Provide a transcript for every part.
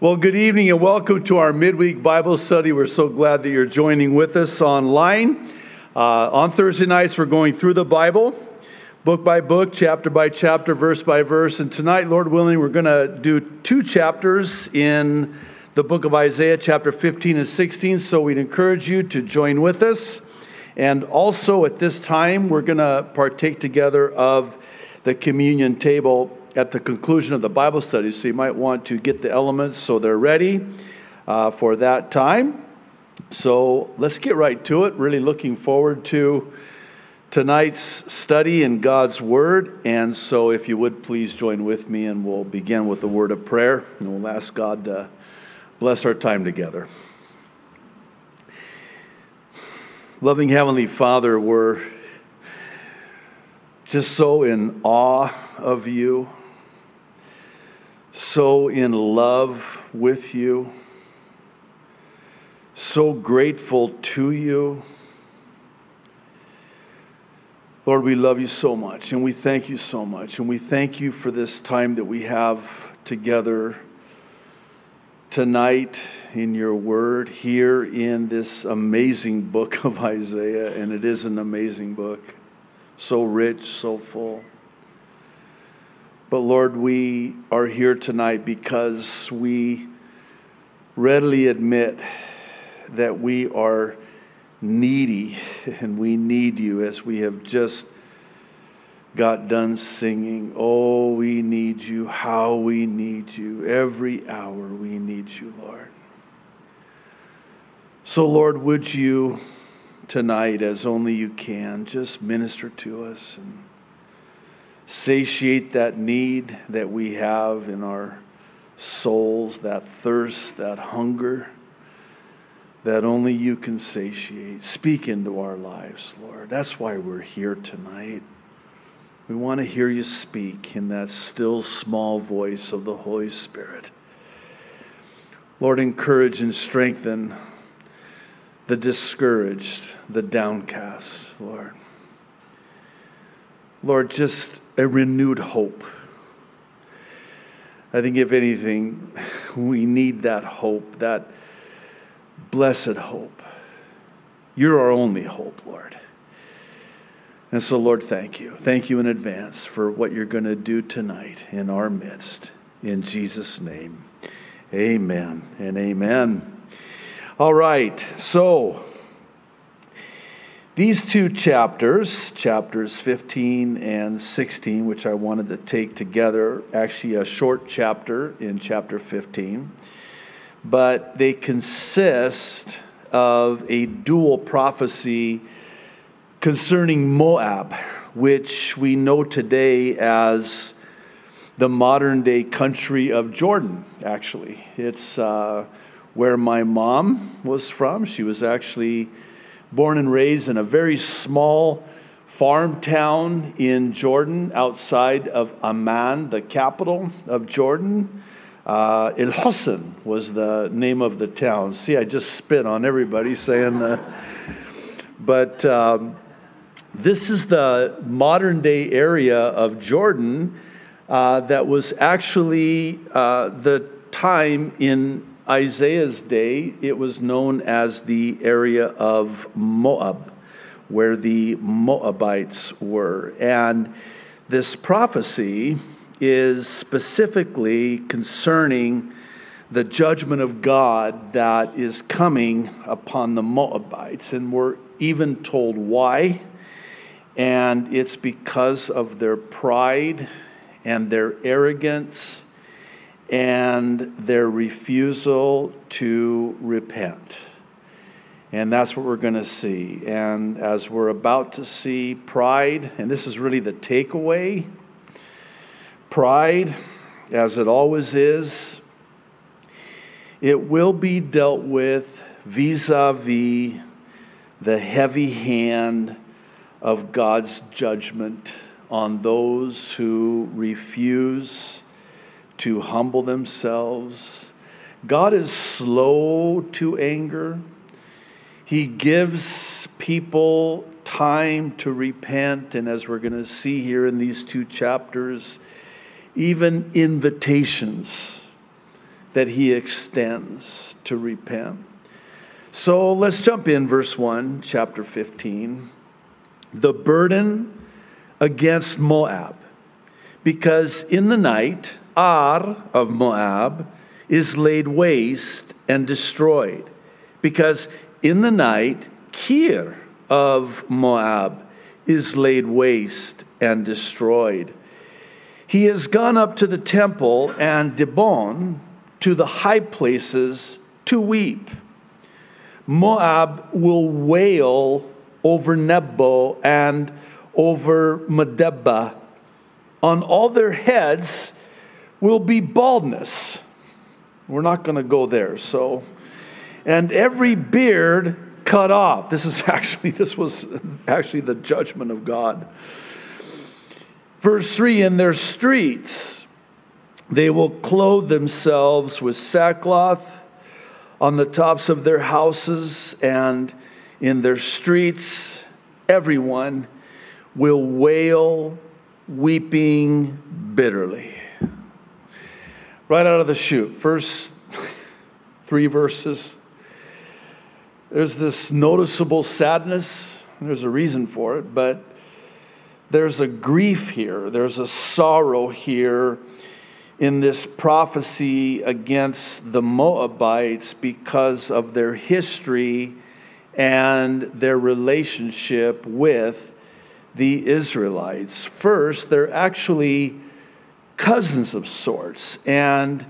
Well, good evening and welcome to our midweek Bible study. We're so glad that you're joining with us online. Uh, on Thursday nights, we're going through the Bible, book by book, chapter by chapter, verse by verse. And tonight, Lord willing, we're going to do two chapters in the book of Isaiah, chapter 15 and 16. So we'd encourage you to join with us. And also at this time, we're going to partake together of the communion table at the conclusion of the Bible study. So you might want to get the elements so they're ready uh, for that time. So let's get right to it. Really looking forward to tonight's study in God's Word. And so if you would please join with me and we'll begin with a word of prayer and we'll ask God to bless our time together. Loving Heavenly Father, we're just so in awe of you so in love with you, so grateful to you. Lord, we love you so much and we thank you so much. And we thank you for this time that we have together tonight in your word here in this amazing book of Isaiah. And it is an amazing book, so rich, so full. But Lord, we are here tonight because we readily admit that we are needy and we need you as we have just got done singing. Oh, we need you. How we need you. Every hour we need you, Lord. So, Lord, would you tonight, as only you can, just minister to us and satiate that need that we have in our souls, that thirst, that hunger that only you can satiate. Speak into our lives, Lord. That's why we're here tonight. We want to hear you speak in that still small voice of the Holy Spirit. Lord, encourage and strengthen the discouraged, the downcast, Lord. Lord, just a renewed hope. I think, if anything, we need that hope, that blessed hope. You're our only hope, Lord. And so, Lord, thank you. Thank you in advance for what you're going to do tonight in our midst. In Jesus' name, amen and amen. All right, so these two chapters, chapters 15 and 16, which I wanted to take together, actually a short chapter in chapter 15, but they consist of a dual prophecy concerning Moab, which we know today as the modern day country of Jordan, actually. It's uh, where my mom was from. She was actually born and raised in a very small farm town in Jordan outside of Amman, the capital of Jordan. Uh, El Husn was the name of the town. See, I just spit on everybody saying the. But um, this is the modern day area of Jordan uh, that was actually uh, the time in Isaiah's day, it was known as the area of Moab, where the Moabites were. And this prophecy is specifically concerning the judgment of God that is coming upon the Moabites. And we're even told why. And it's because of their pride and their arrogance and their refusal to repent. And that's what we're going to see. And as we're about to see pride, and this is really the takeaway pride, as it always is, it will be dealt with vis a vis the heavy hand of God's judgment on those who refuse to humble themselves. God is slow to anger. He gives people time to repent. And as we're going to see here in these two chapters, even invitations that he extends to repent. So let's jump in, verse 1, chapter 15. The burden against Moab. Because in the night, Ar of Moab is laid waste and destroyed. Because in the night, Kir of Moab is laid waste and destroyed. He has gone up to the temple and Dibon to the high places to weep. Moab will wail over Nebo and over Medeba. On all their heads will be baldness. We're not going to go there. So, and every beard cut off. This is actually this was actually the judgment of God. Verse 3 in their streets they will clothe themselves with sackcloth on the tops of their houses and in their streets everyone will wail weeping bitterly right out of the chute first 3 verses there's this noticeable sadness. There's a reason for it, but there's a grief here. There's a sorrow here in this prophecy against the Moabites because of their history and their relationship with the Israelites. First, they're actually cousins of sorts, and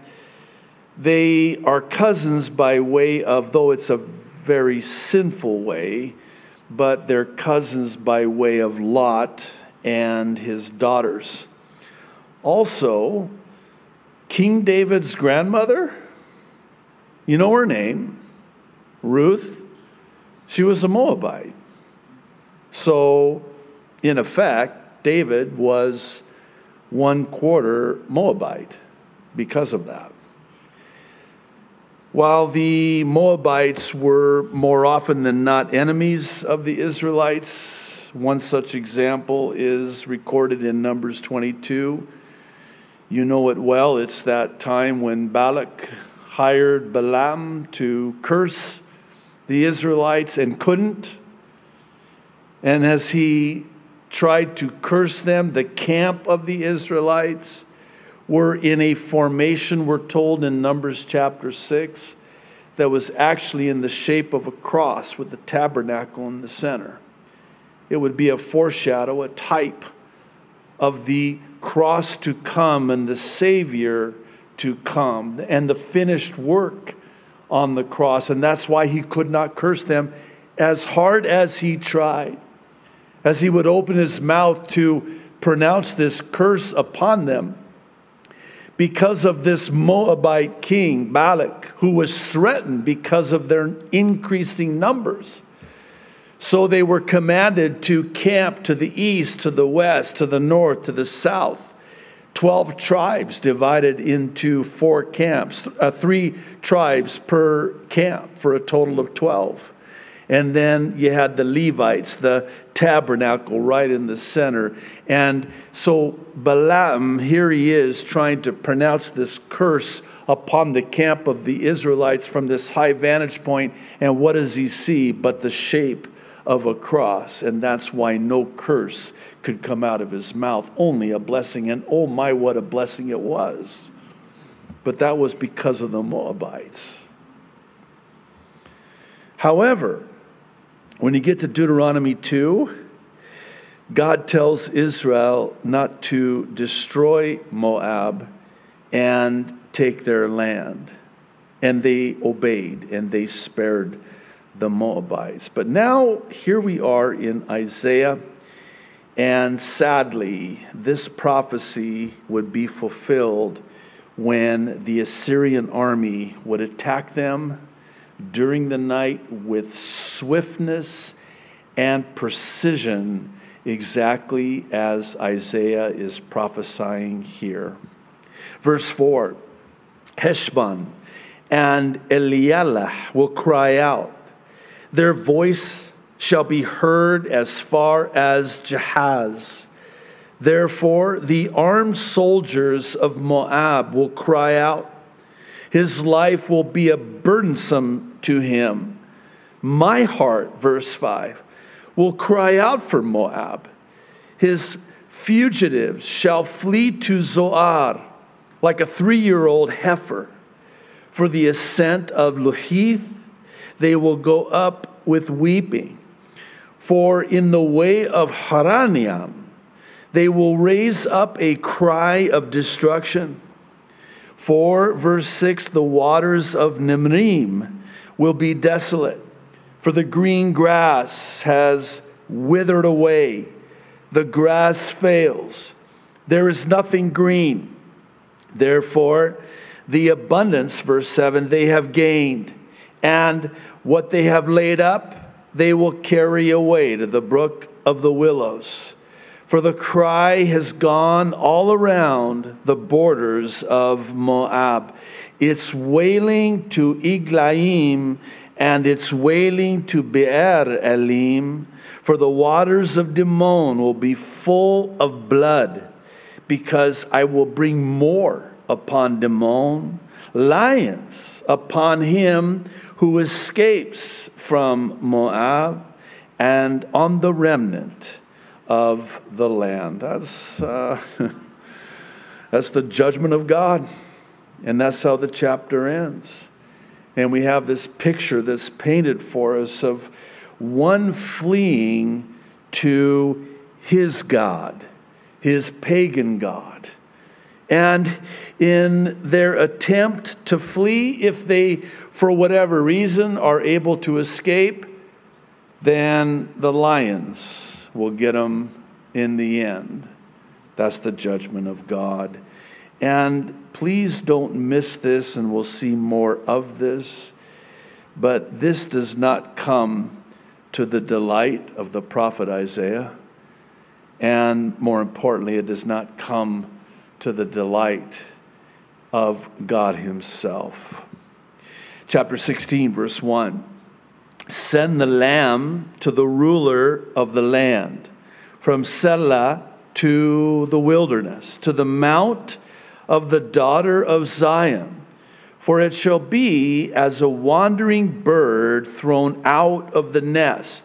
they are cousins by way of, though it's a very sinful way, but they're cousins by way of Lot and his daughters. Also, King David's grandmother, you know her name, Ruth, she was a Moabite. So, in effect, David was one quarter Moabite because of that. While the Moabites were more often than not enemies of the Israelites, one such example is recorded in Numbers 22. You know it well. It's that time when Balak hired Balaam to curse the Israelites and couldn't. And as he tried to curse them, the camp of the Israelites were in a formation, we're told in Numbers chapter 6, that was actually in the shape of a cross with the tabernacle in the center. It would be a foreshadow, a type of the cross to come and the Savior to come and the finished work on the cross. And that's why he could not curse them as hard as he tried. As he would open his mouth to pronounce this curse upon them because of this Moabite king, Balak, who was threatened because of their increasing numbers. So they were commanded to camp to the east, to the west, to the north, to the south. Twelve tribes divided into four camps, uh, three tribes per camp for a total of 12. And then you had the Levites, the tabernacle right in the center. And so Balaam, here he is trying to pronounce this curse upon the camp of the Israelites from this high vantage point. And what does he see but the shape of a cross? And that's why no curse could come out of his mouth, only a blessing. And oh my, what a blessing it was. But that was because of the Moabites. However, when you get to Deuteronomy 2, God tells Israel not to destroy Moab and take their land. And they obeyed and they spared the Moabites. But now, here we are in Isaiah, and sadly, this prophecy would be fulfilled when the Assyrian army would attack them during the night with swiftness and precision, exactly as Isaiah is prophesying here. Verse 4 Heshbon and Elealeh will cry out, their voice shall be heard as far as Jahaz. Therefore, the armed soldiers of Moab will cry out His life will be a burdensome to him. My heart, verse 5, will cry out for Moab. His fugitives shall flee to Zoar like a three year old heifer. For the ascent of Luhith, they will go up with weeping. For in the way of Horonaim, they will raise up a cry of destruction. For, verse 6, the waters of Nimrim will be desolate, for the green grass has withered away, the grass fails, there is nothing green. Therefore, the abundance, verse 7, they have gained, and what they have laid up, they will carry away to the brook of the willows. For the cry has gone all around the borders of Moab. It's wailing to Eglaim and it's wailing to Beer Elim. For the waters of Dimon will be full of blood, because I will bring more upon Dimon, lions upon him who escapes from Moab, and on the remnant of the land. That's, uh, that's the judgment of God. And that's how the chapter ends. And we have this picture that's painted for us of one fleeing to his God, his pagan God. And in their attempt to flee, if they, for whatever reason, are able to escape, then the lions will get them in the end. That's the judgment of God. And please don't miss this, and we'll see more of this. But this does not come to the delight of the prophet Isaiah. And more importantly, it does not come to the delight of God Himself. Chapter 16, verse 1 Send the lamb to the ruler of the land, from Sela to the wilderness, to the mount of the daughter of Zion. For it shall be as a wandering bird thrown out of the nest,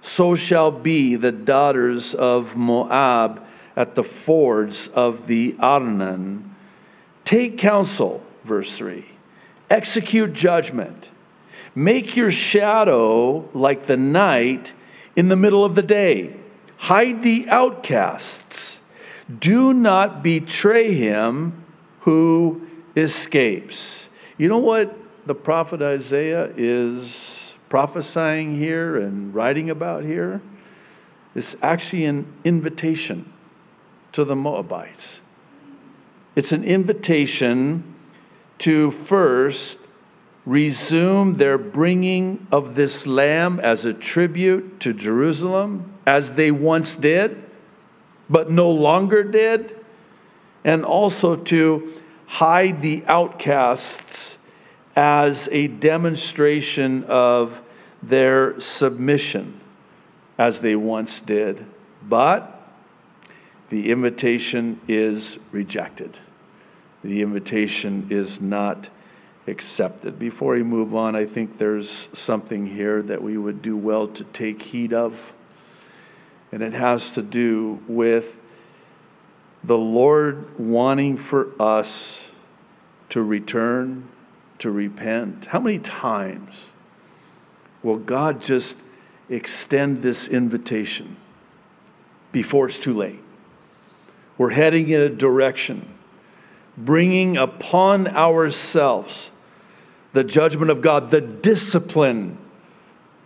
so shall be the daughters of Moab at the fords of the Arnon. Take counsel, verse 3. Execute judgment Make your shadow like the night in the middle of the day. Hide the outcasts. Do not betray him who escapes. You know what the prophet Isaiah is prophesying here and writing about here? It's actually an invitation to the Moabites. It's an invitation to first resume their bringing of this lamb as a tribute to Jerusalem, as they once did, but no longer did, and also to hide the outcasts as a demonstration of their submission, as they once did. But the invitation is rejected. The invitation is not accepted. Before we move on, I think there's something here that we would do well to take heed of, and it has to do with the Lord wanting for us to return, to repent. How many times will God just extend this invitation before it's too late? We're heading in a direction bringing upon ourselves the judgment of God, the discipline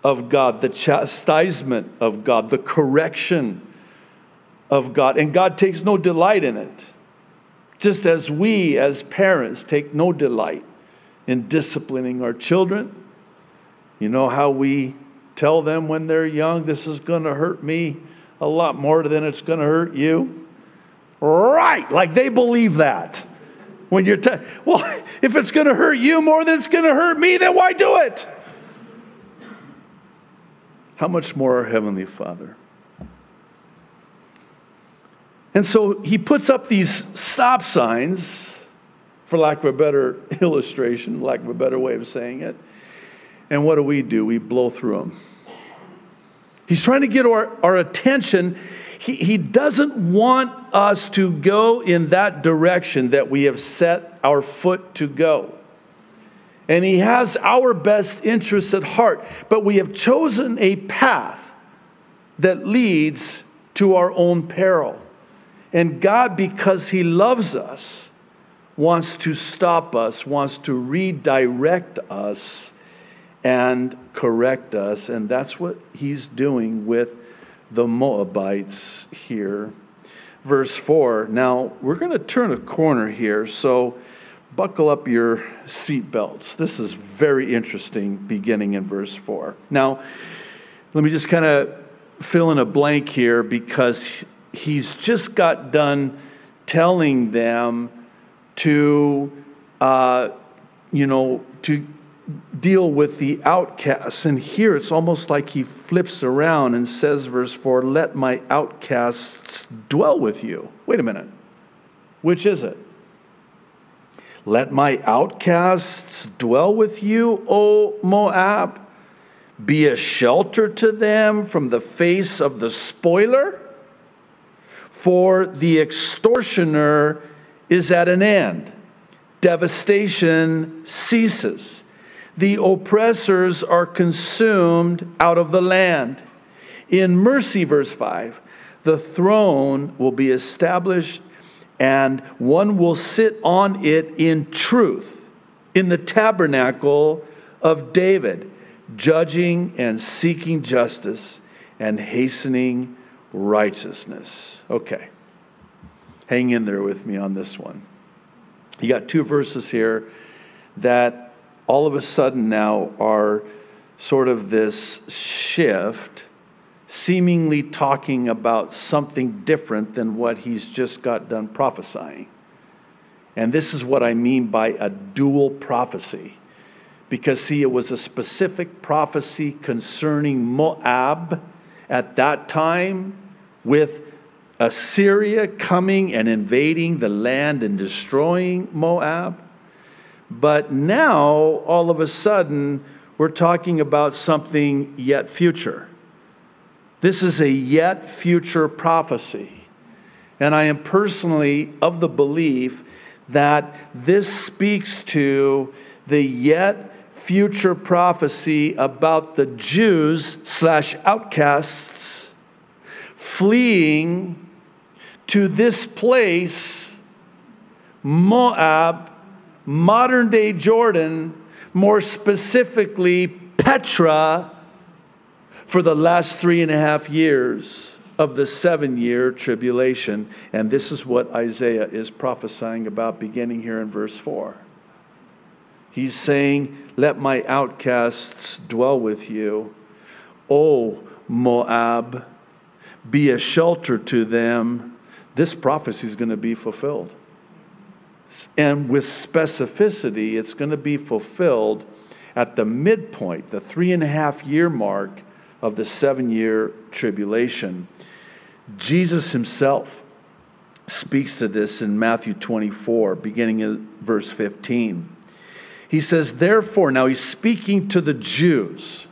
of God, the chastisement of God, the correction of God. And God takes no delight in it. Just as we, as parents, take no delight in disciplining our children. You know how we tell them when they're young, this is going to hurt me a lot more than it's going to hurt you? Right, like they believe that. When you're, t- well, if it's going to hurt you more than it's going to hurt me, then why do it? How much more our Heavenly Father? And so he puts up these stop signs for lack of a better illustration, lack of a better way of saying it. And what do we do? We blow through them. He's trying to get our, our attention. He, he doesn't want us to go in that direction that we have set our foot to go. And He has our best interests at heart, but we have chosen a path that leads to our own peril. And God, because He loves us, wants to stop us, wants to redirect us and correct us. And that's what he's doing with the Moabites here. Verse 4. Now, we're going to turn a corner here, so buckle up your seatbelts. This is very interesting beginning in verse 4. Now, let me just kind of fill in a blank here because he's just got done telling them to, uh, you know, to deal with the outcasts. And here it's almost like he flips around and says, verse 4, let my outcasts dwell with you. Wait a minute. Which is it? Let my outcasts dwell with you, O Moab. Be a shelter to them from the face of the spoiler. For the extortioner is at an end, devastation ceases the oppressors are consumed out of the land. In mercy, verse 5, the throne will be established and one will sit on it in truth in the tabernacle of David, judging and seeking justice and hastening righteousness. Okay. Hang in there with me on this one. You got two verses here that all of a sudden now are sort of this shift, seemingly talking about something different than what he's just got done prophesying. And this is what I mean by a dual prophecy. Because, see, it was a specific prophecy concerning Moab at that time with Assyria coming and invading the land and destroying Moab. But now, all of a sudden, we're talking about something yet future. This is a yet future prophecy. And I am personally of the belief that this speaks to the yet future prophecy about the Jews slash outcasts fleeing to this place, Moab, modern day Jordan, more specifically Petra, for the last three and a half years of the seven year tribulation. And this is what Isaiah is prophesying about beginning here in verse 4. He's saying, Let my outcasts dwell with you. O Moab, be a shelter to them. This prophecy is going to be fulfilled and with specificity, it's going to be fulfilled at the midpoint, the three and a half year mark of the seven year tribulation. Jesus himself speaks to this in Matthew 24, beginning in verse 15. He says, Therefore, now he's speaking to the Jews.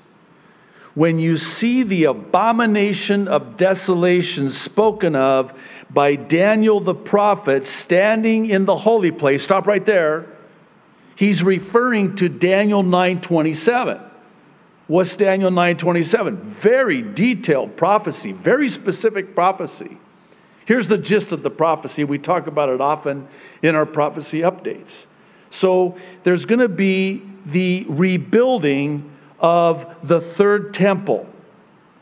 When you see the abomination of desolation spoken of by Daniel the prophet standing in the holy place. Stop right there. He's referring to Daniel 9:27. What's Daniel 9:27? Very detailed prophecy, very specific prophecy. Here's the gist of the prophecy. We talk about it often in our prophecy updates. So there's going to be the rebuilding of the third temple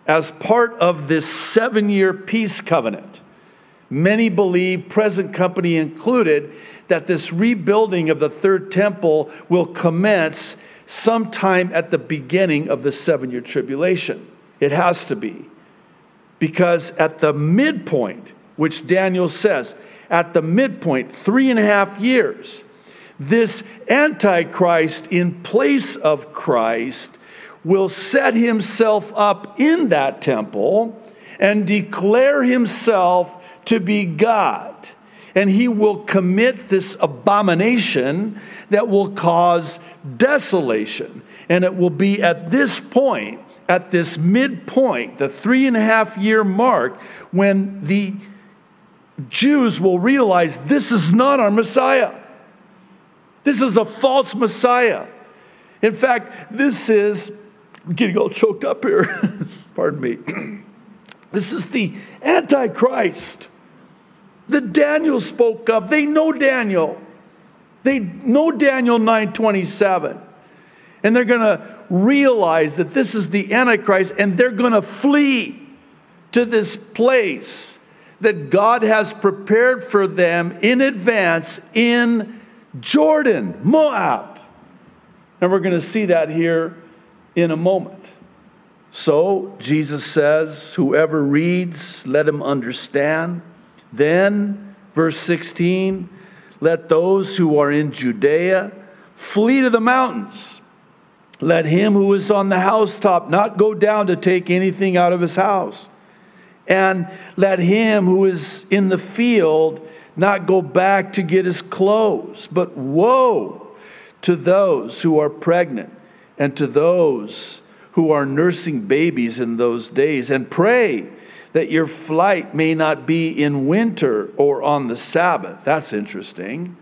as part of this seven year peace covenant. Many believe, present company included, that this rebuilding of the third temple will commence sometime at the beginning of the seven year tribulation. It has to be. Because at the midpoint, which Daniel says, at the midpoint, three and a half years, this Antichrist in place of Christ will set himself up in that temple and declare himself to be God. and he will commit this abomination that will cause desolation. And it will be at this point, at this midpoint, the three and a half year mark, when the Jews will realize this is not our Messiah. This is a false Messiah. In fact, this is, I'm getting all choked up here. Pardon me. this is the Antichrist that Daniel spoke of. They know Daniel. They know Daniel 927. And they're going to realize that this is the Antichrist and they're going to flee to this place that God has prepared for them in advance in Jordan, Moab. And we're going to see that here in a moment. So Jesus says, Whoever reads, let him understand. Then, verse 16, let those who are in Judea flee to the mountains. Let him who is on the housetop not go down to take anything out of his house. And let him who is in the field not go back to get his clothes. But woe to those who are pregnant and to those who are nursing babies in those days. And pray that your flight may not be in winter or on the Sabbath. That's interesting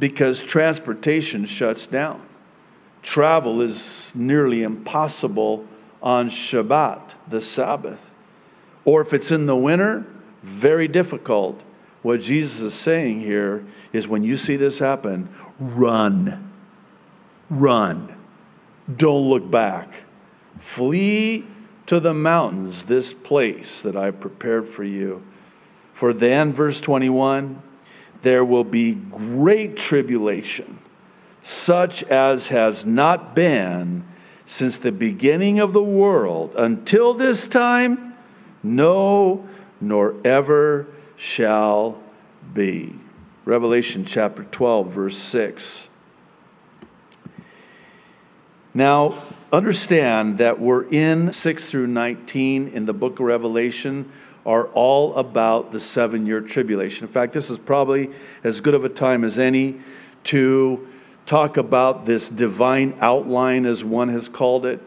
because transportation shuts down. Travel is nearly impossible on Shabbat, the Sabbath. Or if it's in the winter, very difficult. What Jesus is saying here is when you see this happen, run. Run. Don't look back. Flee to the mountains, this place that I've prepared for you. For then, verse 21, there will be great tribulation, such as has not been since the beginning of the world until this time, no, nor ever shall be. Revelation chapter 12, verse 6. Now, understand that we're in 6 through 19 in the book of Revelation are all about the seven year tribulation. In fact, this is probably as good of a time as any to talk about this divine outline, as one has called it,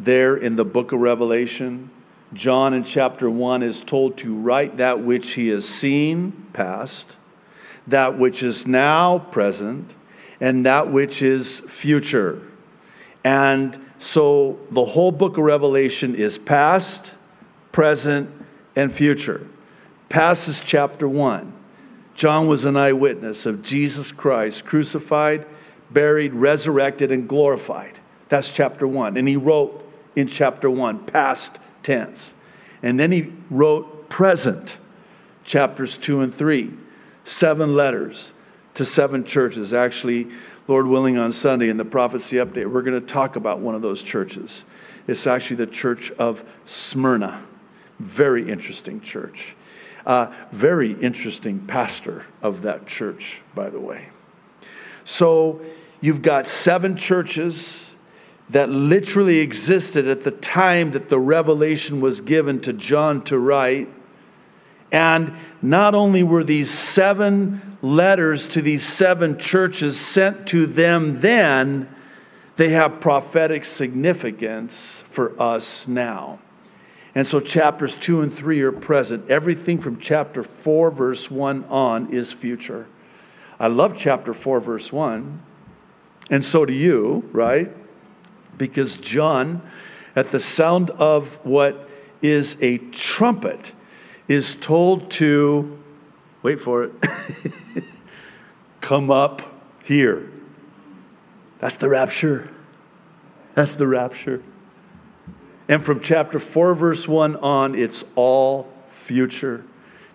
there in the book of Revelation. John in chapter 1 is told to write that which he has seen, past, that which is now present, and that which is future. And so the whole book of Revelation is past, present, and future. Past is chapter 1. John was an eyewitness of Jesus Christ crucified, buried, resurrected, and glorified. That's chapter 1. And he wrote in chapter 1, past tense. And then he wrote present, chapters 2 and 3. Seven letters to seven churches. Actually, Lord willing, on Sunday in the prophecy update, we're going to talk about one of those churches. It's actually the church of Smyrna. Very interesting church. Uh, very interesting pastor of that church, by the way. So you've got seven churches that literally existed at the time that the revelation was given to John to write. And not only were these seven letters to these seven churches sent to them then, they have prophetic significance for us now. And so chapters 2 and 3 are present. Everything from chapter 4, verse 1 on is future. I love chapter 4, verse 1. And so do you, right? Because John, at the sound of what is a trumpet, is told to, wait for it, come up here. That's the rapture. That's the rapture. And from chapter 4, verse 1 on, it's all future.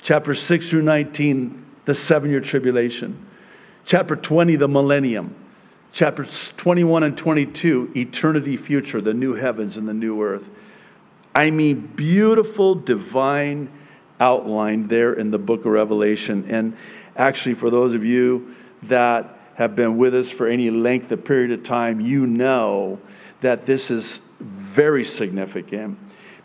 Chapter 6 through 19, the seven year tribulation. Chapter 20, the millennium. Chapters 21 and 22, eternity future, the new heavens and the new earth. I mean, beautiful divine outline there in the book of Revelation. And actually, for those of you that have been with us for any length of period of time, you know that this is very significant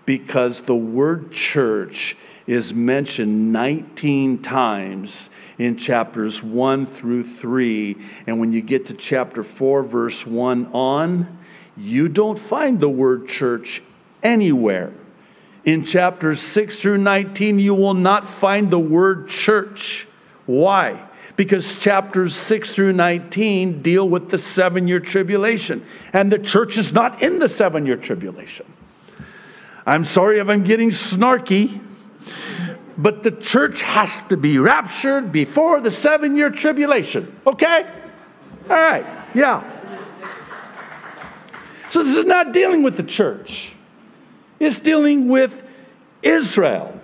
because the word church is mentioned 19 times in chapters 1 through 3. And when you get to chapter 4, verse 1 on, you don't find the word church anywhere. In chapters 6 through 19, you will not find the word church. Why? Because chapters 6 through 19 deal with the seven year tribulation, and the church is not in the seven year tribulation. I'm sorry if I'm getting snarky, but the church has to be raptured before the seven year tribulation. Okay? All right, yeah. So this is not dealing with the church, it's dealing with Israel.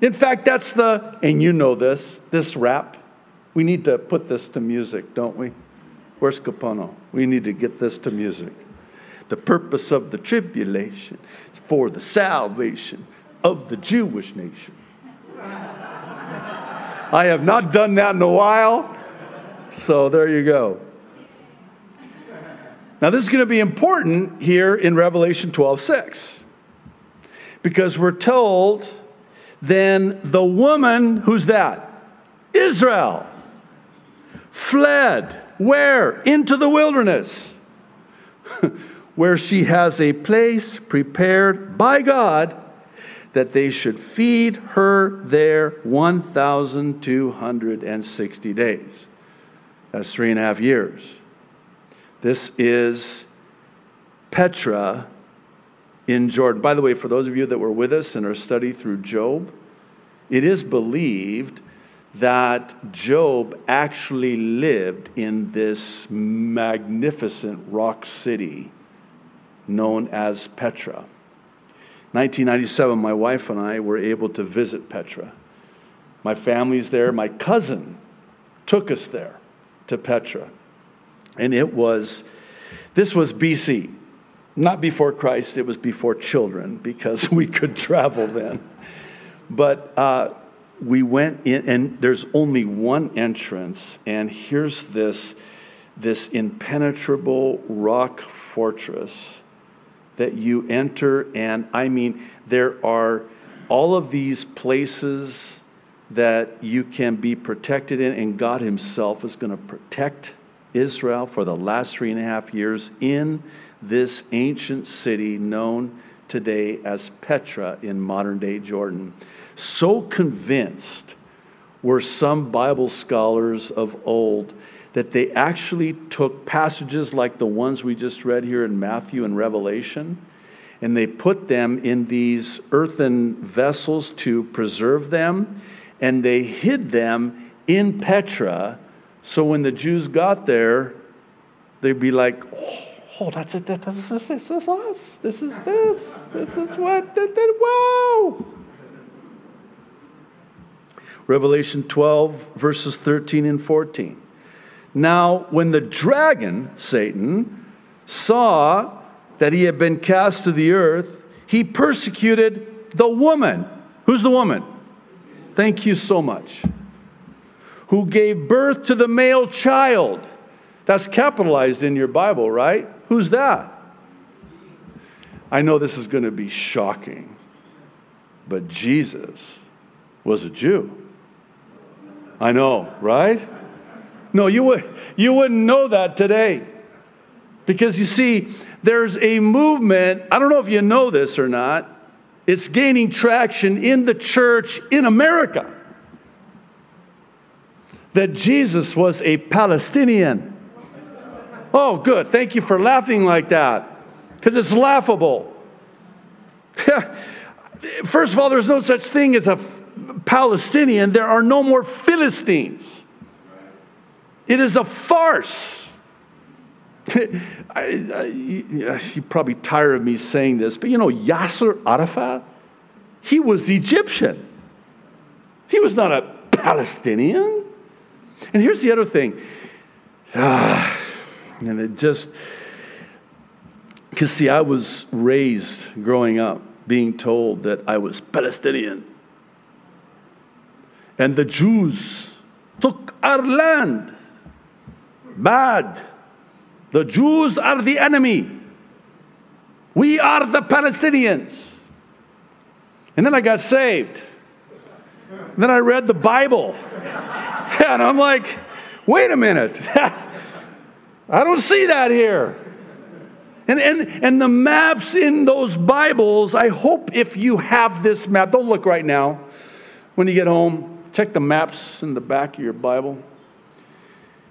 In fact, that's the, and you know this, this rap. We need to put this to music, don't we? Where's Capono? We need to get this to music. The purpose of the tribulation is for the salvation of the Jewish nation. I have not done that in a while, so there you go. Now, this is going to be important here in Revelation 12 6. Because we're told, then the woman, who's that? Israel, fled. Where? Into the wilderness, where she has a place prepared by God that they should feed her there 1,260 days. That's three and a half years. This is Petra in Jordan. By the way, for those of you that were with us in our study through Job, it is believed that Job actually lived in this magnificent rock city known as Petra. 1997, my wife and I were able to visit Petra. My family's there. My cousin took us there to Petra. And it was, this was BC, not before Christ, it was before children because we could travel then. But uh, we went in, and there's only one entrance, and here's this, this impenetrable rock fortress that you enter. And I mean, there are all of these places that you can be protected in, and God Himself is going to protect Israel for the last three and a half years in this ancient city known today as Petra in modern day Jordan. So convinced were some Bible scholars of old that they actually took passages like the ones we just read here in Matthew and Revelation and they put them in these earthen vessels to preserve them and they hid them in Petra so when the Jews got there, they'd be like, oh, oh that's it. This, this, this is us. This is this. This is what. That, that. Revelation 12, verses 13 and 14. Now, when the dragon, Satan, saw that he had been cast to the earth, he persecuted the woman. Who's the woman? Thank you so much who gave birth to the male child. That's capitalized in your Bible, right? Who's that? I know this is going to be shocking, but Jesus was a Jew. I know, right? No, you, would, you wouldn't know that today. Because you see, there's a movement, I don't know if you know this or not, it's gaining traction in the church in America that Jesus was a Palestinian. Oh, good. Thank you for laughing like that because it's laughable. First of all, there's no such thing as a Palestinian, there are no more Philistines. It is a farce. I, I, you're probably tired of me saying this, but you know, Yasser Arafat, he was Egyptian. He was not a Palestinian. And here's the other thing. Ah, and it just, because see, I was raised growing up being told that I was Palestinian. And the Jews took our land. Bad. The Jews are the enemy. We are the Palestinians. And then I got saved. And then I read the Bible. And I'm like, wait a minute. I don't see that here. And, and, and the maps in those Bibles, I hope if you have this map, don't look right now. When you get home, check the maps in the back of your Bible.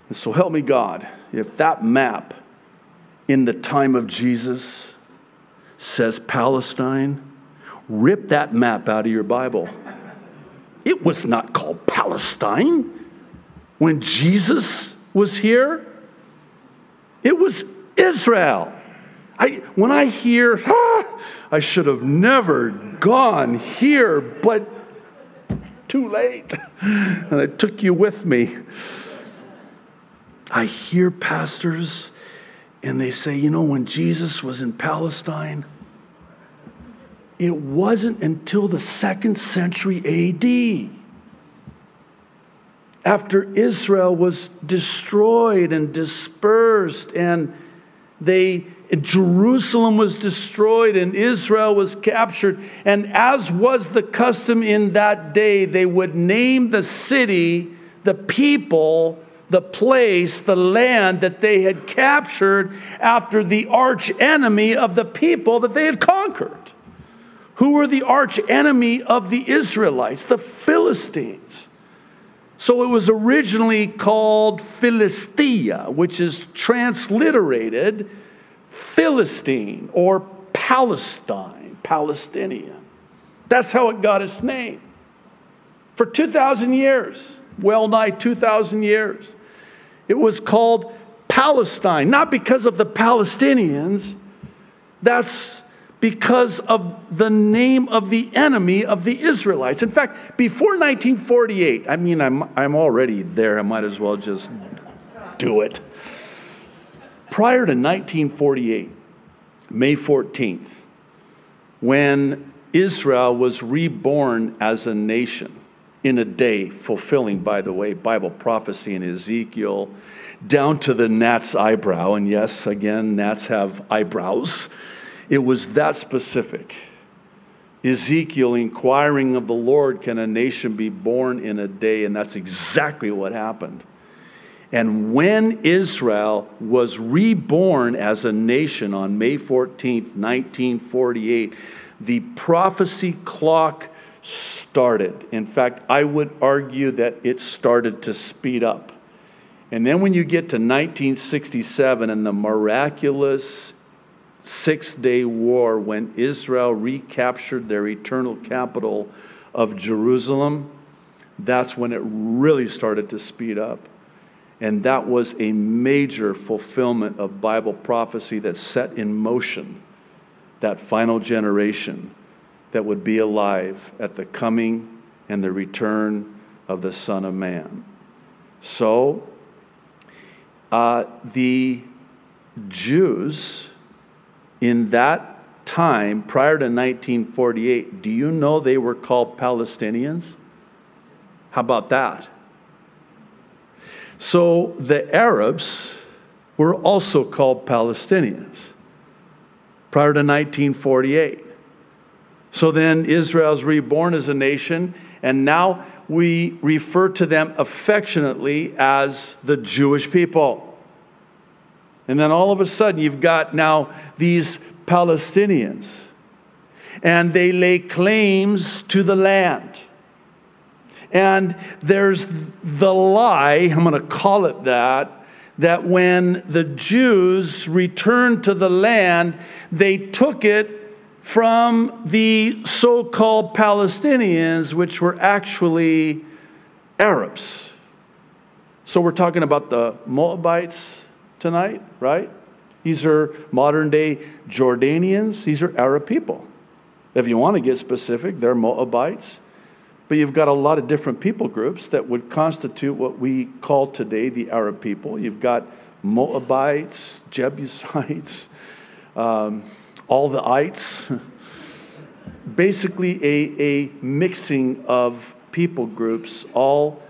And so help me God, if that map in the time of Jesus says Palestine, rip that map out of your Bible. It was not called Palestine when Jesus was here. It was Israel. I, when I hear, ah, I should have never gone here, but too late. And I took you with me. I hear pastors and they say, you know, when Jesus was in Palestine, it wasn't until the second century AD, after Israel was destroyed and dispersed, and they Jerusalem was destroyed and Israel was captured. And as was the custom in that day, they would name the city, the people, the place, the land that they had captured after the arch enemy of the people that they had conquered. Who were the arch enemy of the Israelites? The Philistines. So it was originally called Philistia, which is transliterated Philistine or Palestine, Palestinian. That's how it got its name. For 2,000 years, well nigh 2,000 years, it was called Palestine, not because of the Palestinians, that's because of the name of the enemy of the Israelites. In fact, before 1948, I mean, I'm, I'm already there, I might as well just do it. Prior to 1948, May 14th, when Israel was reborn as a nation in a day, fulfilling, by the way, Bible prophecy in Ezekiel, down to the gnat's eyebrow. And yes, again, gnats have eyebrows. It was that specific. Ezekiel inquiring of the Lord, can a nation be born in a day? And that's exactly what happened. And when Israel was reborn as a nation on May 14th, 1948, the prophecy clock started. In fact, I would argue that it started to speed up. And then when you get to 1967 and the miraculous Six Day War, when Israel recaptured their eternal capital of Jerusalem, that's when it really started to speed up. And that was a major fulfillment of Bible prophecy that set in motion that final generation that would be alive at the coming and the return of the Son of Man. So, uh, the Jews in that time, prior to 1948, do you know they were called Palestinians? How about that? So the Arabs were also called Palestinians prior to 1948. So then Israel's reborn as a nation, and now we refer to them affectionately as the Jewish people. And then all of a sudden, you've got now these Palestinians, and they lay claims to the land. And there's the lie, I'm going to call it that, that when the Jews returned to the land, they took it from the so called Palestinians, which were actually Arabs. So we're talking about the Moabites tonight, right? These are modern day Jordanians, these are Arab people. If you want to get specific, they're Moabites. But you've got a lot of different people groups that would constitute what we call today the Arab people. You've got Moabites, Jebusites, um, all the ites. Basically, a, a mixing of people groups, all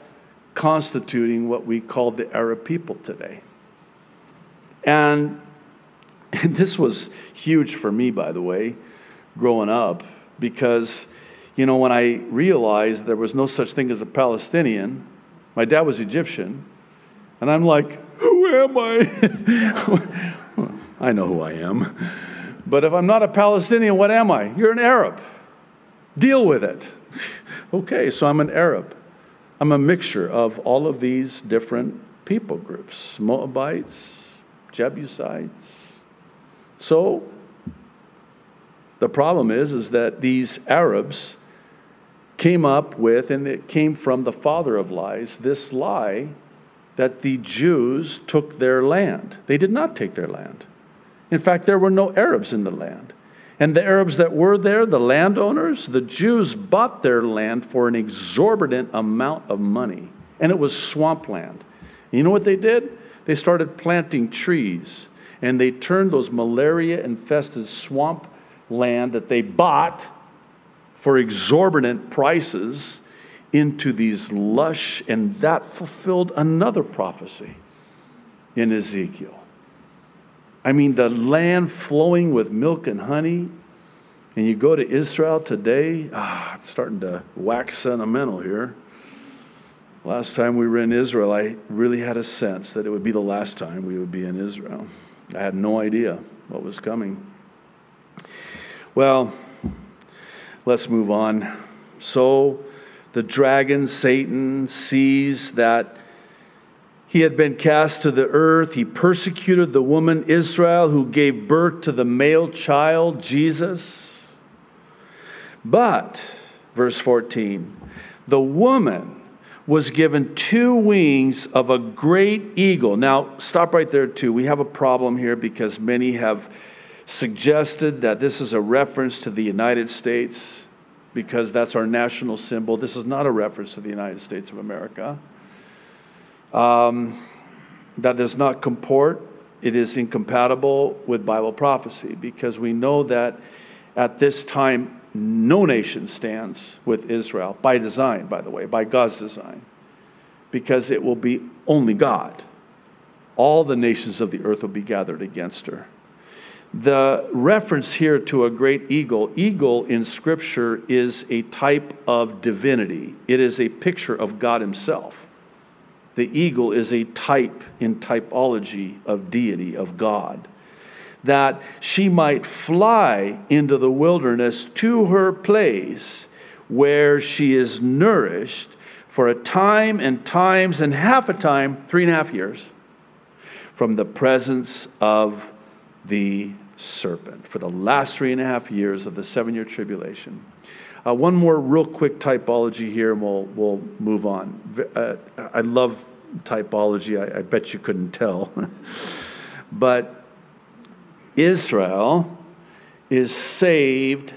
constituting what we call the Arab people today. And, and this was huge for me, by the way, growing up, because You know, when I realized there was no such thing as a Palestinian, my dad was Egyptian, and I'm like, who am I? I know who I am. But if I'm not a Palestinian, what am I? You're an Arab. Deal with it. okay, so I'm an Arab. I'm a mixture of all of these different people groups Moabites, Jebusites. So the problem is, is that these Arabs came up with, and it came from the father of lies, this lie that the Jews took their land. They did not take their land. In fact, there were no Arabs in the land. And the Arabs that were there, the landowners, the Jews bought their land for an exorbitant amount of money. And it was swampland. You know what they did? They started planting trees and they turned those malaria infested swamp land that they bought for exorbitant prices into these lush, and that fulfilled another prophecy in Ezekiel. I mean, the land flowing with milk and honey. And you go to Israel today, ah, I'm starting to wax sentimental here. Last time we were in Israel, I really had a sense that it would be the last time we would be in Israel. I had no idea what was coming. Well, let's move on. So the dragon, Satan, sees that he had been cast to the earth. He persecuted the woman Israel who gave birth to the male child, Jesus. But, verse 14, the woman was given two wings of a great eagle. Now, stop right there, too. We have a problem here because many have suggested that this is a reference to the United States because that's our national symbol. This is not a reference to the United States of America. Um, that does not comport. It is incompatible with Bible prophecy because we know that at this time, no nation stands with Israel by design, by the way, by God's design, because it will be only God. All the nations of the earth will be gathered against her. The reference here to a great eagle, eagle in Scripture is a type of divinity, it is a picture of God Himself. The eagle is a type in typology of deity, of God. That she might fly into the wilderness to her place where she is nourished for a time and times and half a time, three and a half years, from the presence of the serpent, for the last three and a half years of the seven year tribulation. Uh, one more real quick typology here, and we'll, we'll move on. Uh, I love typology, I, I bet you couldn't tell. but Israel is saved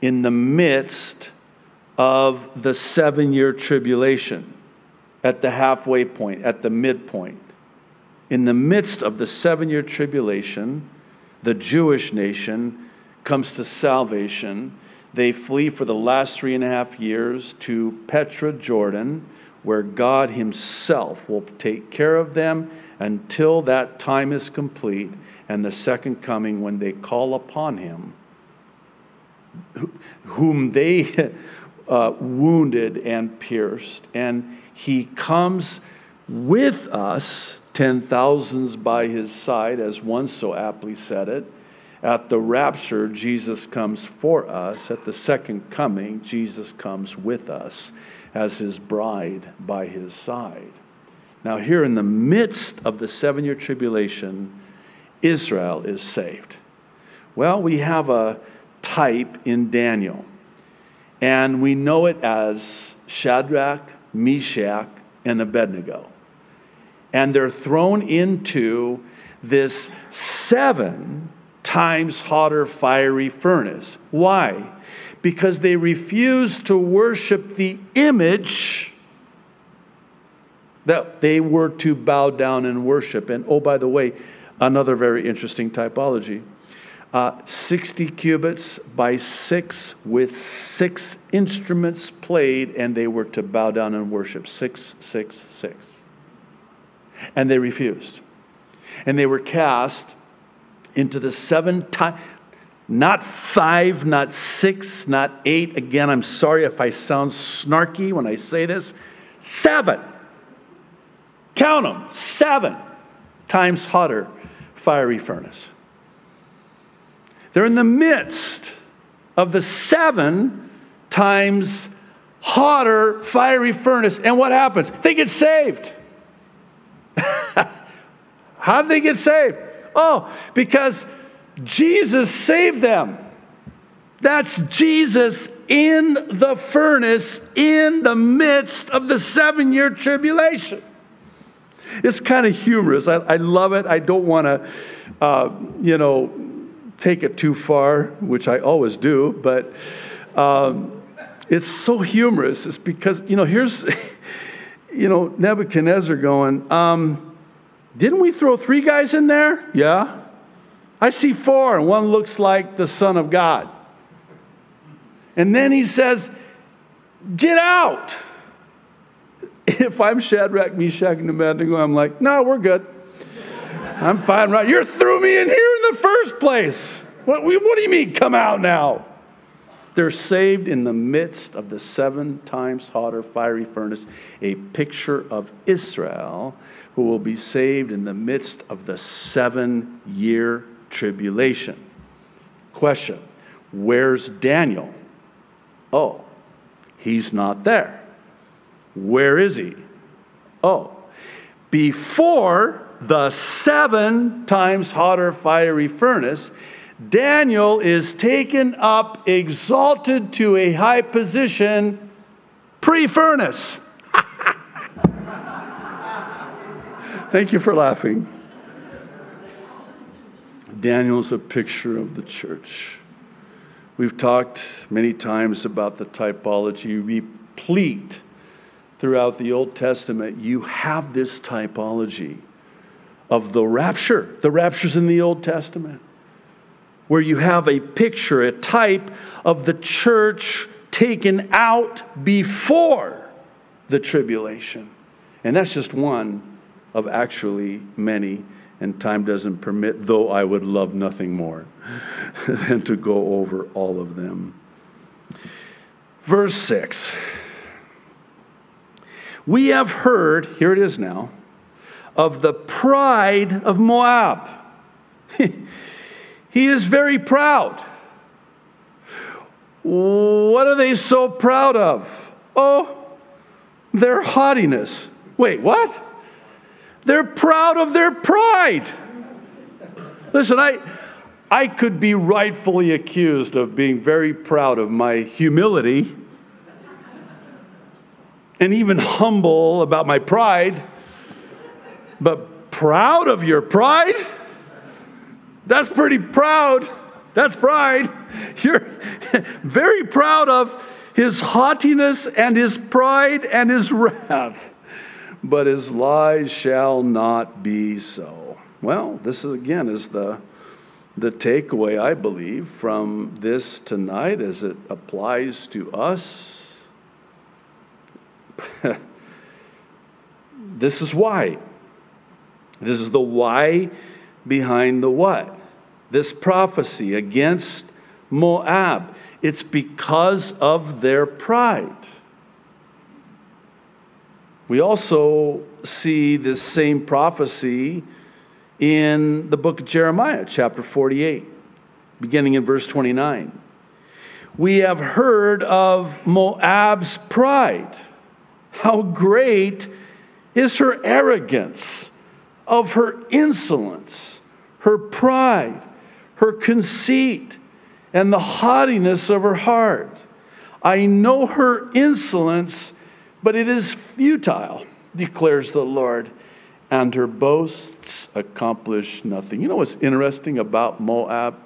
in the midst of the seven year tribulation, at the halfway point, at the midpoint. In the midst of the seven year tribulation, the Jewish nation comes to salvation they flee for the last three and a half years to Petra, Jordan, where God Himself will take care of them until that time is complete and the second coming when they call upon Him, whom they uh, wounded and pierced. And He comes with us, ten thousands by His side, as one so aptly said it at the rapture, Jesus comes for us. At the second coming, Jesus comes with us as his bride by his side. Now, here in the midst of the seven year tribulation, Israel is saved. Well, we have a type in Daniel, and we know it as Shadrach, Meshach, and Abednego. And they're thrown into this seven times hotter fiery furnace. Why? Because they refused to worship the image that they were to bow down and worship. And oh, by the way, another very interesting typology. Uh, 60 cubits by 6 with six instruments played, and they were to bow down and worship. Six, six, six. And they refused. And they were cast into the seven times. Not five, not six, not eight. Again, I'm sorry if I sound snarky when I say this. Seven. Count them. Seven times hotter fiery furnace. They're in the midst of the seven times hotter fiery furnace. And what happens? They get saved. How did they get saved? Oh, because Jesus saved them. That's Jesus in the furnace in the midst of the seven year tribulation. It's kind of humorous. I, I, love it. I don't want to, uh, you know, take it too far, which I always do, but um, it's so humorous. It's because, you know, here's, you know, Nebuchadnezzar going, um, didn't we throw three guys in there? Yeah. I see four, and one looks like the Son of God. And then he says, Get out. If I'm Shadrach, Meshach, and Abednego, I'm like, No, we're good. I'm fine, right? You threw me in here in the first place. What, what do you mean, come out now? They're saved in the midst of the seven times hotter fiery furnace, a picture of Israel who will be saved in the midst of the seven year tribulation. Question Where's Daniel? Oh, he's not there. Where is he? Oh, before the seven times hotter fiery furnace, Daniel is taken up, exalted to a high position pre furnace. Thank you for laughing. Daniel's a picture of the church. We've talked many times about the typology, replete throughout the Old Testament. You have this typology of the rapture. The rapture's in the Old Testament, where you have a picture, a type of the church taken out before the tribulation. And that's just one of actually many and time doesn't permit, though I would love nothing more than to go over all of them. Verse 6 We have heard, here it is now, of the pride of Moab. he is very proud. What are they so proud of? Oh, their haughtiness. Wait, what? They're proud of their pride. Listen, I, I could be rightfully accused of being very proud of my humility and even humble about my pride. But proud of your pride? That's pretty proud. That's pride. You're very proud of his haughtiness and his pride and his wrath but his lies shall not be so. Well, this is, again is the the takeaway I believe from this tonight as it applies to us. this is why. This is the why behind the what. This prophecy against Moab. It's because of their pride. We also see this same prophecy in the book of Jeremiah, chapter 48, beginning in verse 29. We have heard of Moab's pride. How great is her arrogance, of her insolence, her pride, her conceit, and the haughtiness of her heart. I know her insolence but it is futile, declares the Lord, and her boasts accomplish nothing. You know what's interesting about Moab?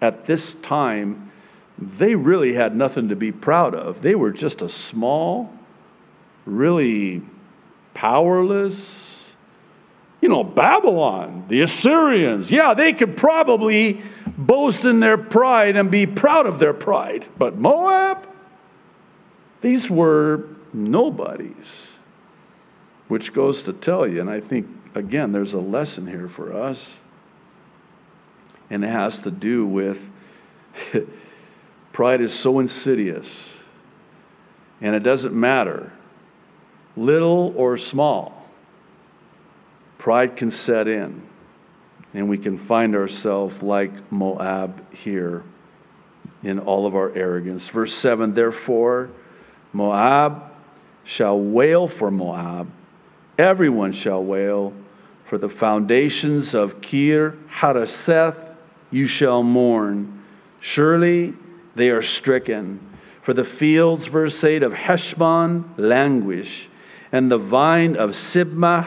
At this time, they really had nothing to be proud of. They were just a small, really powerless, you know, Babylon, the Assyrians. Yeah, they could probably boast in their pride and be proud of their pride. But Moab, these were nobodies. Which goes to tell you, and I think, again, there's a lesson here for us. And it has to do with Pride is so insidious, and it doesn't matter, little or small. Pride can set in, and we can find ourselves like Moab here in all of our arrogance. Verse 7 Therefore, Moab shall wail for Moab, everyone shall wail for the foundations of Kir Hareseth you shall mourn. Surely they are stricken. For the fields, verse 8, of Heshbon languish, and the vine of Sibmah,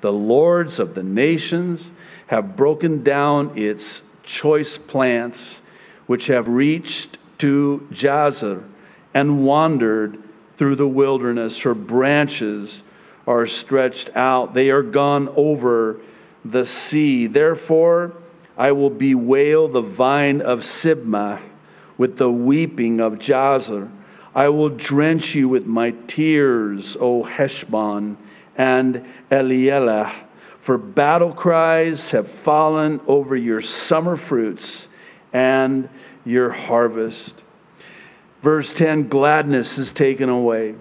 the lords of the nations, have broken down its choice plants, which have reached to Jazer and wandered through the wilderness. Her branches are stretched out, they are gone over the sea. Therefore, I will bewail the vine of Sibmah with the weeping of Jazer. I will drench you with my tears, O Heshbon and Elealeh, for battle cries have fallen over your summer fruits and your harvest. Verse 10 Gladness is taken away,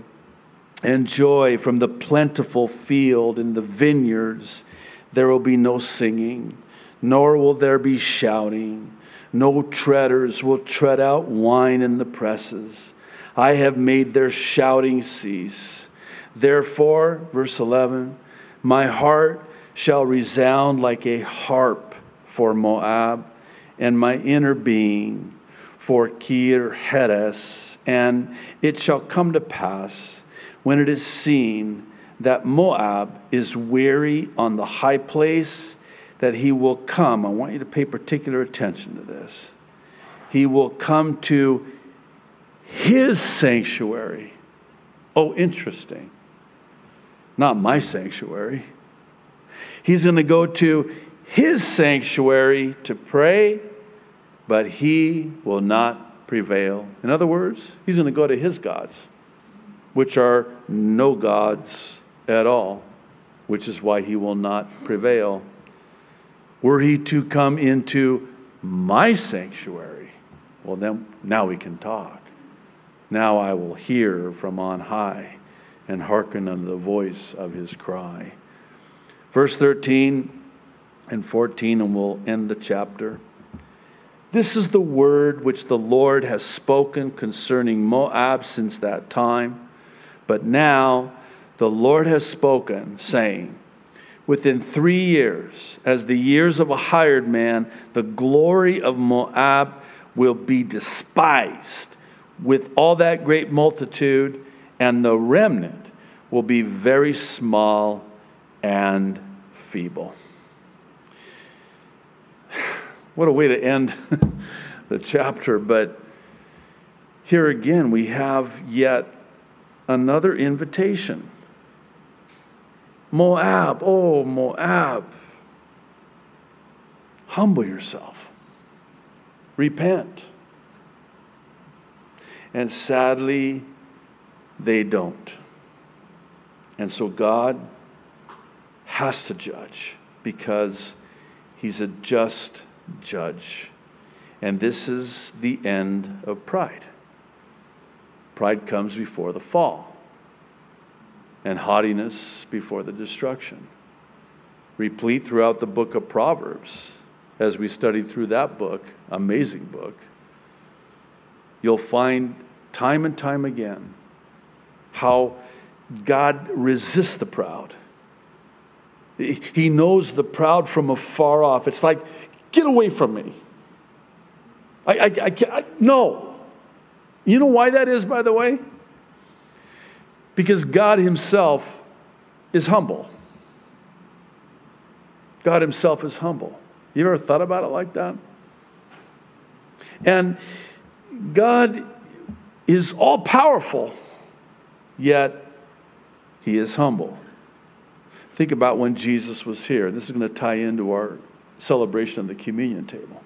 and joy from the plentiful field in the vineyards. There will be no singing, nor will there be shouting. No treaders will tread out wine in the presses. I have made their shouting cease. Therefore, verse 11, my heart shall resound like a harp for Moab, and my inner being for Kir Heres. And it shall come to pass when it is seen that Moab is weary on the high place, that he will come. I want you to pay particular attention to this. He will come to his sanctuary. Oh, interesting. Not my sanctuary. He's going to go to his sanctuary to pray, but he will not prevail. In other words, he's going to go to his gods, which are no gods at all, which is why he will not prevail. Were he to come into my sanctuary, well, then now we can talk. Now I will hear from on high and hearken unto the voice of his cry. Verse 13 and 14, and we'll end the chapter. This is the word which the Lord has spoken concerning Moab since that time. But now the Lord has spoken, saying, Within three years, as the years of a hired man, the glory of Moab will be despised with all that great multitude, and the remnant will be very small and feeble. What a way to end the chapter, but here again we have yet another invitation. Moab, oh, Moab, humble yourself, repent. And sadly, they don't. And so God has to judge because He's a just judge. And this is the end of pride. Pride comes before the fall and haughtiness before the destruction. Replete throughout the book of Proverbs, as we studied through that book, amazing book, you'll find time and time again how God resists the proud. He knows the proud from afar off. It's like, get away from me. I, I, I, I no. You know why that is, by the way? Because God Himself is humble. God Himself is humble. You ever thought about it like that? And God is all powerful, yet He is humble. Think about when Jesus was here. This is going to tie into our celebration of the communion table.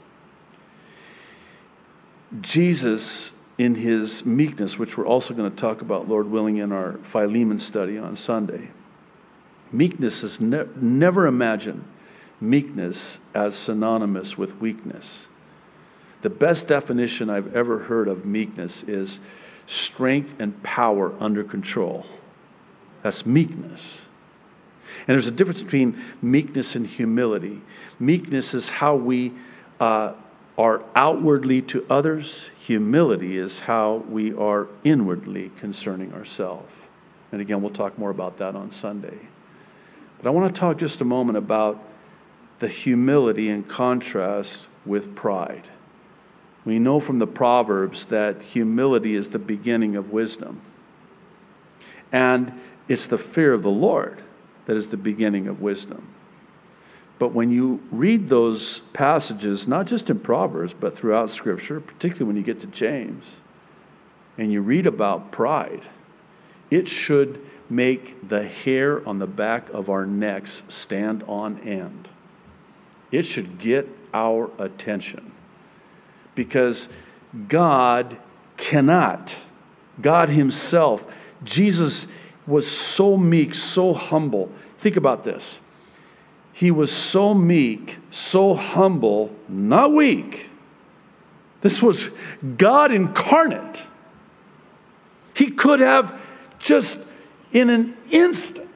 Jesus in his meekness, which we're also going to talk about, Lord willing, in our Philemon study on Sunday. Meekness is ne- never imagine meekness as synonymous with weakness. The best definition I've ever heard of meekness is strength and power under control. That's meekness. And there's a difference between meekness and humility. Meekness is how we uh, are outwardly to others, humility is how we are inwardly concerning ourselves. And again, we'll talk more about that on Sunday. But I want to talk just a moment about the humility in contrast with pride. We know from the Proverbs that humility is the beginning of wisdom. And it's the fear of the Lord that is the beginning of wisdom. But when you read those passages, not just in Proverbs, but throughout Scripture, particularly when you get to James, and you read about pride, it should make the hair on the back of our necks stand on end. It should get our attention. Because God cannot, God Himself, Jesus was so meek, so humble. Think about this he was so meek, so humble, not weak. This was God incarnate. He could have just in an instant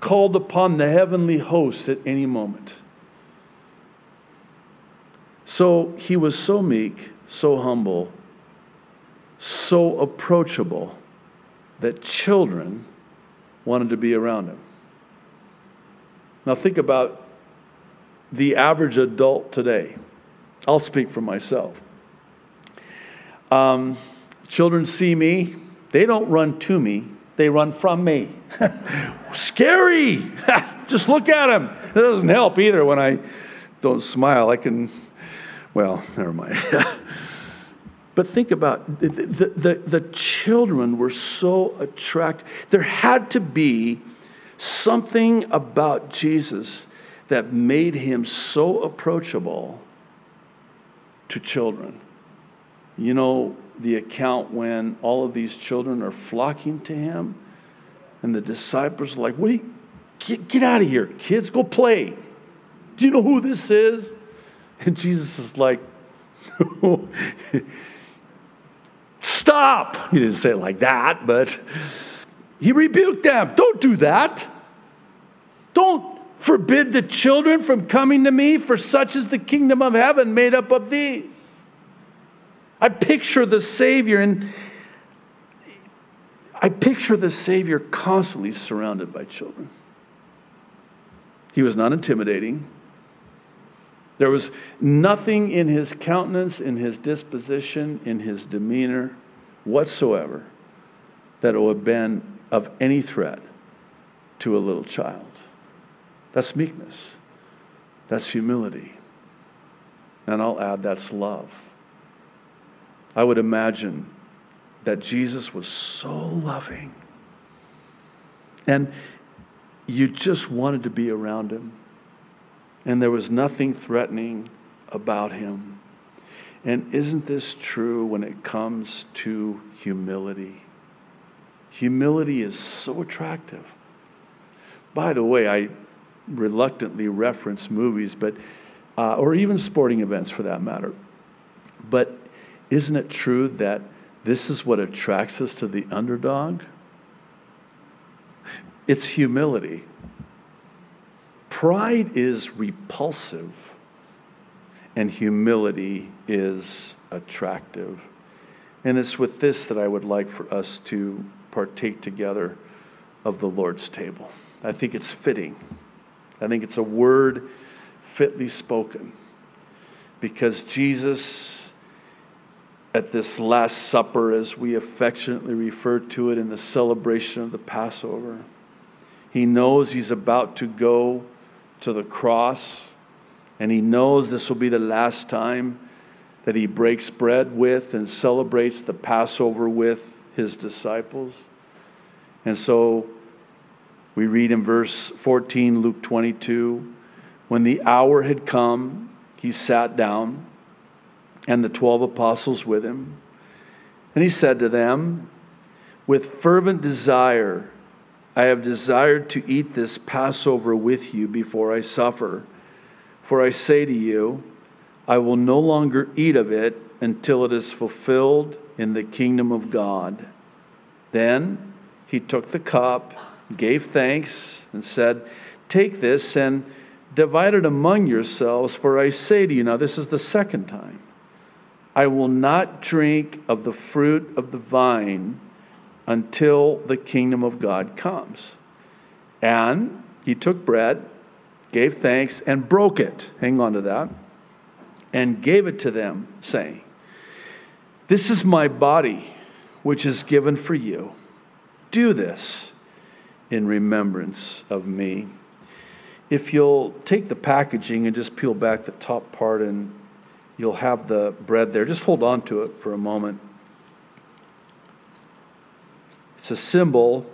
called upon the heavenly host at any moment. So he was so meek, so humble, so approachable that children wanted to be around him. Now, think about the average adult today. I'll speak for myself. Um, children see me, they don't run to me, they run from me. Scary! Just look at them. It doesn't help either when I don't smile. I can, well, never mind. but think about the, the, the, children were so attracted. There had to be something about Jesus that made him so approachable to children. You know, the account when all of these children are flocking to him, and the disciples are like, What you get, get out of here, kids, go play. Do you know who this is? And Jesus is like, Stop! He didn't say it like that, but he rebuked them. Don't do that. Don't forbid the children from coming to me, for such is the kingdom of heaven made up of these. I picture the Savior, and I picture the Savior constantly surrounded by children. He was not intimidating. There was nothing in his countenance, in his disposition, in his demeanor whatsoever that would have been of any threat to a little child. That's meekness. That's humility. And I'll add that's love. I would imagine that Jesus was so loving. And you just wanted to be around him. And there was nothing threatening about him. And isn't this true when it comes to humility? Humility is so attractive. By the way, I reluctantly reference movies, but uh, or even sporting events for that matter. But isn't it true that this is what attracts us to the underdog? It's humility. Pride is repulsive, and humility is attractive. And it's with this that I would like for us to partake together of the Lord's table. I think it's fitting. I think it's a word fitly spoken because Jesus, at this Last Supper, as we affectionately refer to it in the celebration of the Passover, he knows he's about to go to the cross, and he knows this will be the last time that he breaks bread with and celebrates the Passover with his disciples. And so we read in verse 14, Luke 22, when the hour had come, he sat down, and the twelve apostles with him. And he said to them, With fervent desire, I have desired to eat this Passover with you before I suffer. For I say to you, I will no longer eat of it until it is fulfilled in the kingdom of God. Then he took the cup, gave thanks, and said, Take this and divide it among yourselves, for I say to you, now this is the second time, I will not drink of the fruit of the vine until the kingdom of God comes. And he took bread, gave thanks, and broke it. Hang on to that. And gave it to them, saying, This is my body, which is given for you. Do this in remembrance of me. If you'll take the packaging and just peel back the top part, and you'll have the bread there, just hold on to it for a moment. It's a symbol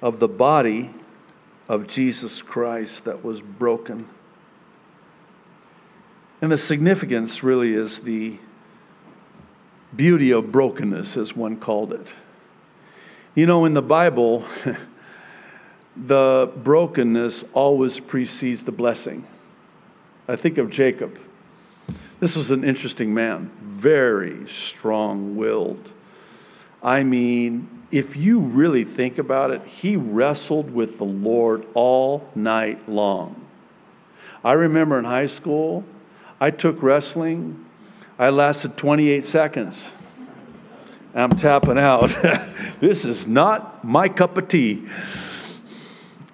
of the body of Jesus Christ that was broken. And the significance really is the beauty of brokenness, as one called it. You know, in the Bible, the brokenness always precedes the blessing. I think of Jacob. This was an interesting man, very strong willed. I mean, if you really think about it, he wrestled with the Lord all night long. I remember in high school, I took wrestling, I lasted 28 seconds. I'm tapping out. this is not my cup of tea.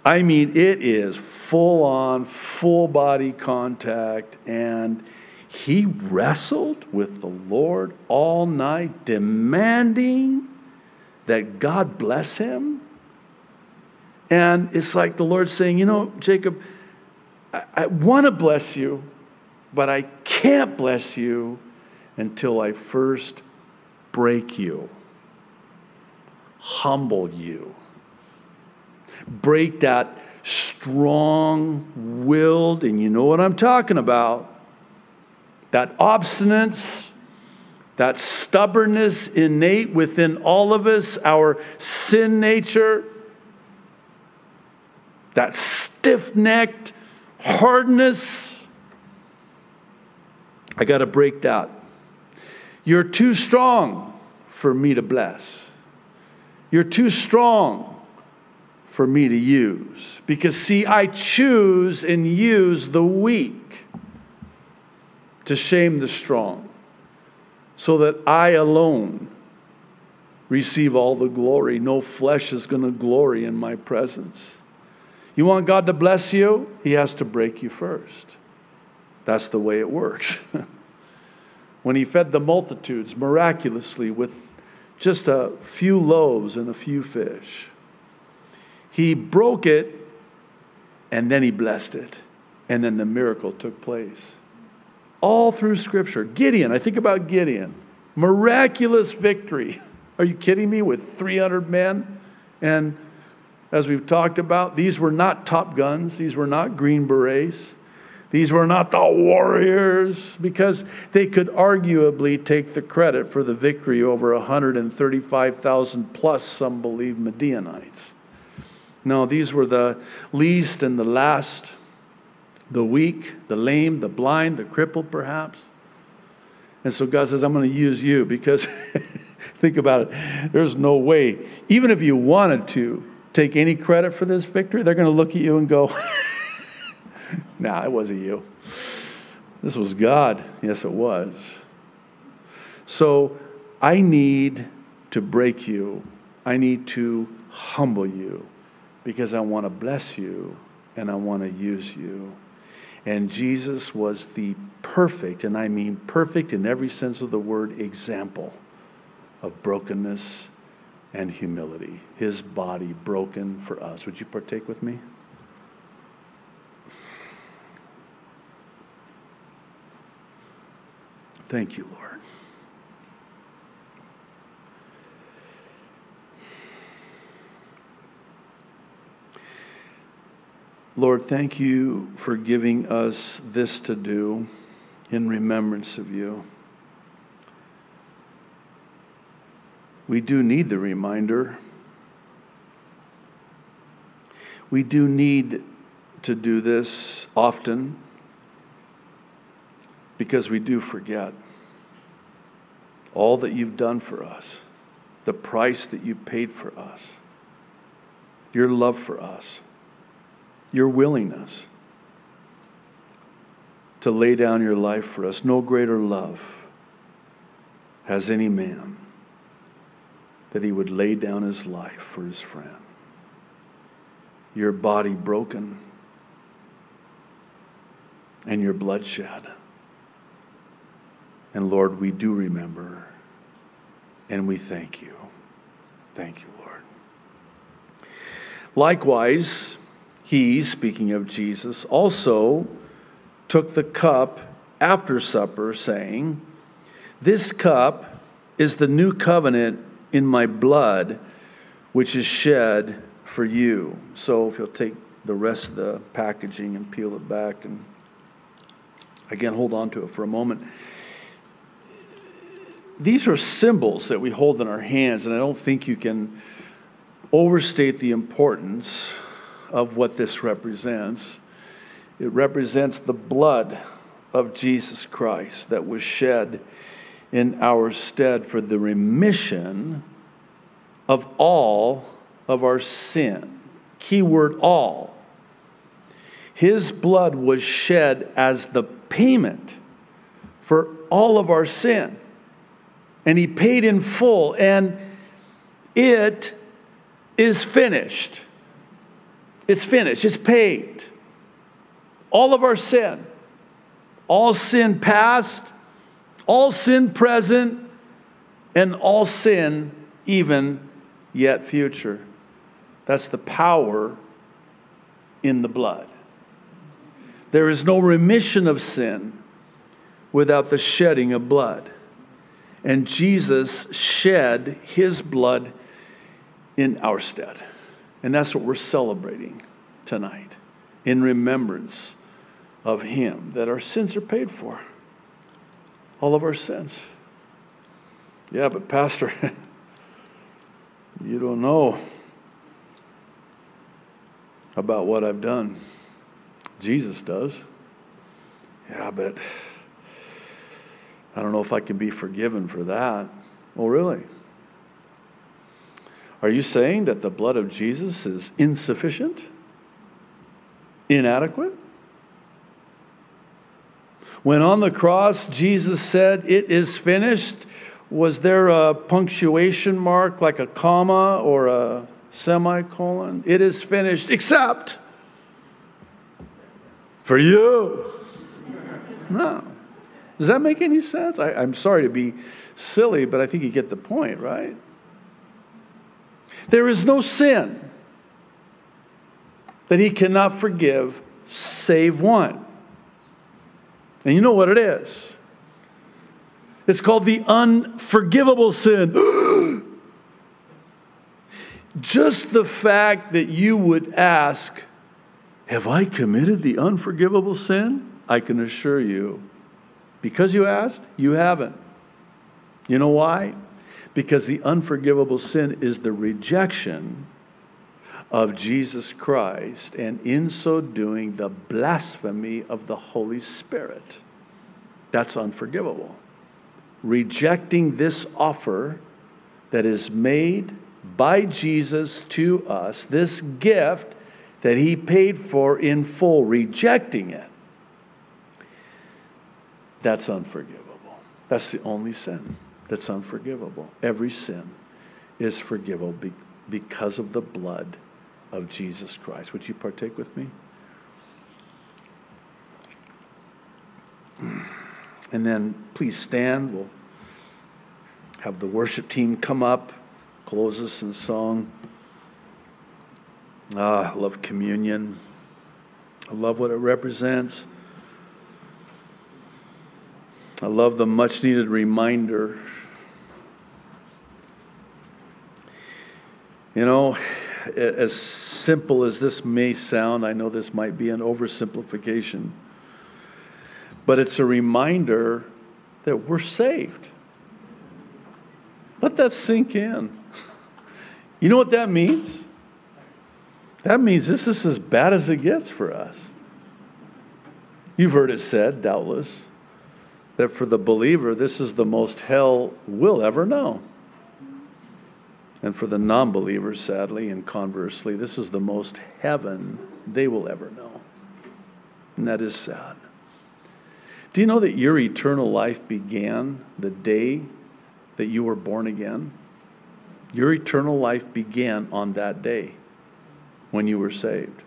I mean, it is full on, full body contact, and he wrestled with the Lord all night, demanding that God bless him. And it's like the Lord saying, You know, Jacob, I, I want to bless you, but I can't bless you until I first break you, humble you, break that strong willed, and you know what I'm talking about, that obstinance, that stubbornness innate within all of us, our sin nature, that stiff necked hardness. I got to break that. You're too strong for me to bless. You're too strong for me to use. Because, see, I choose and use the weak to shame the strong, so that I alone receive all the glory. No flesh is going to glory in my presence. You want God to bless you? He has to break you first. That's the way it works. when he fed the multitudes miraculously with just a few loaves and a few fish. He broke it and then he blessed it. And then the miracle took place. All through Scripture. Gideon, I think about Gideon. Miraculous victory. Are you kidding me? With 300 men? And as we've talked about, these were not top guns, these were not green berets. These were not the warriors because they could arguably take the credit for the victory over 135,000 plus, some believe, Midianites. No, these were the least and the last, the weak, the lame, the blind, the crippled, perhaps. And so God says, I'm going to use you because think about it. There's no way, even if you wanted to take any credit for this victory, they're going to look at you and go, nah, it wasn't you. This was God. Yes, it was. So I need to break you. I need to humble you because I want to bless you and I want to use you. And Jesus was the perfect, and I mean perfect in every sense of the word, example of brokenness and humility. His body broken for us. Would you partake with me? Thank you, Lord. Lord, thank you for giving us this to do in remembrance of you. We do need the reminder. We do need to do this often because we do forget all that you've done for us, the price that you paid for us, your love for us, your willingness to lay down your life for us. No greater love has any man that he would lay down his life for his friend. Your body broken and your blood shed. And Lord, we do remember and we thank you. Thank you, Lord. Likewise, he, speaking of Jesus, also took the cup after supper, saying, This cup is the new covenant in my blood, which is shed for you. So if you'll take the rest of the packaging and peel it back and again hold on to it for a moment. These are symbols that we hold in our hands, and I don't think you can overstate the importance of what this represents. It represents the blood of Jesus Christ that was shed in our stead for the remission of all of our sin. Keyword all. His blood was shed as the payment for all of our sin. And he paid in full, and it is finished. It's finished, it's paid all of our sin, all sin past, all sin present, and all sin even yet future. That's the power in the blood. There is no remission of sin without the shedding of blood. And Jesus shed his blood in our stead. And that's what we're celebrating tonight in remembrance of Him, that our sins are paid for. All of our sins. Yeah, but Pastor, you don't know about what I've done. Jesus does. Yeah, but I don't know if I can be forgiven for that. Oh, really? Are you saying that the blood of Jesus is insufficient? inadequate? When on the cross Jesus said, It is finished, was there a punctuation mark like a comma or a semicolon? It is finished, except for you. No. Does that make any sense? I, am sorry to be silly, but I think you get the point, right? There is no sin that he cannot forgive save one. And you know what it is? It's called the unforgivable sin. Just the fact that you would ask, Have I committed the unforgivable sin? I can assure you, because you asked, you haven't. You know why? Because the unforgivable sin is the rejection of Jesus Christ, and in so doing, the blasphemy of the Holy Spirit. That's unforgivable. Rejecting this offer that is made by Jesus to us, this gift that he paid for in full, rejecting it, that's unforgivable. That's the only sin that's unforgivable. Every sin is forgivable be- because of the blood of Jesus Christ. Would you partake with me? And then please stand. We'll have the worship team come up, close us in song. Ah, I love communion. I love what it represents. I love the much needed reminder. You know, as simple as this may sound, I know this might be an oversimplification, but it's a reminder that we're saved. Let that sink in. You know what that means? That means this is as bad as it gets for us. You've heard it said, doubtless, that for the believer, this is the most hell we'll ever know. And for the non believers, sadly and conversely, this is the most heaven they will ever know. And that is sad. Do you know that your eternal life began the day that you were born again? Your eternal life began on that day when you were saved.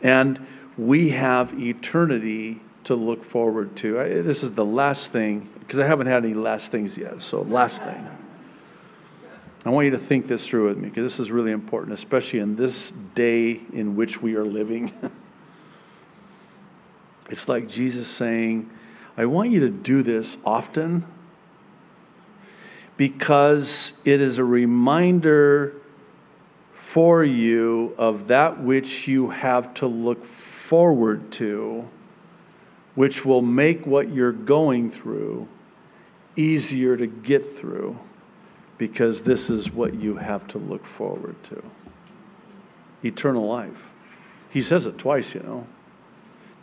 And we have eternity to look forward to. I, this is the last thing, because I haven't had any last things yet. So, last thing. I want you to think this through with me, because this is really important, especially in this day in which we are living. it's like Jesus saying, I want you to do this often because it is a reminder for you of that which you have to look forward to which will make what you're going through easier to get through because this is what you have to look forward to eternal life. He says it twice, you know.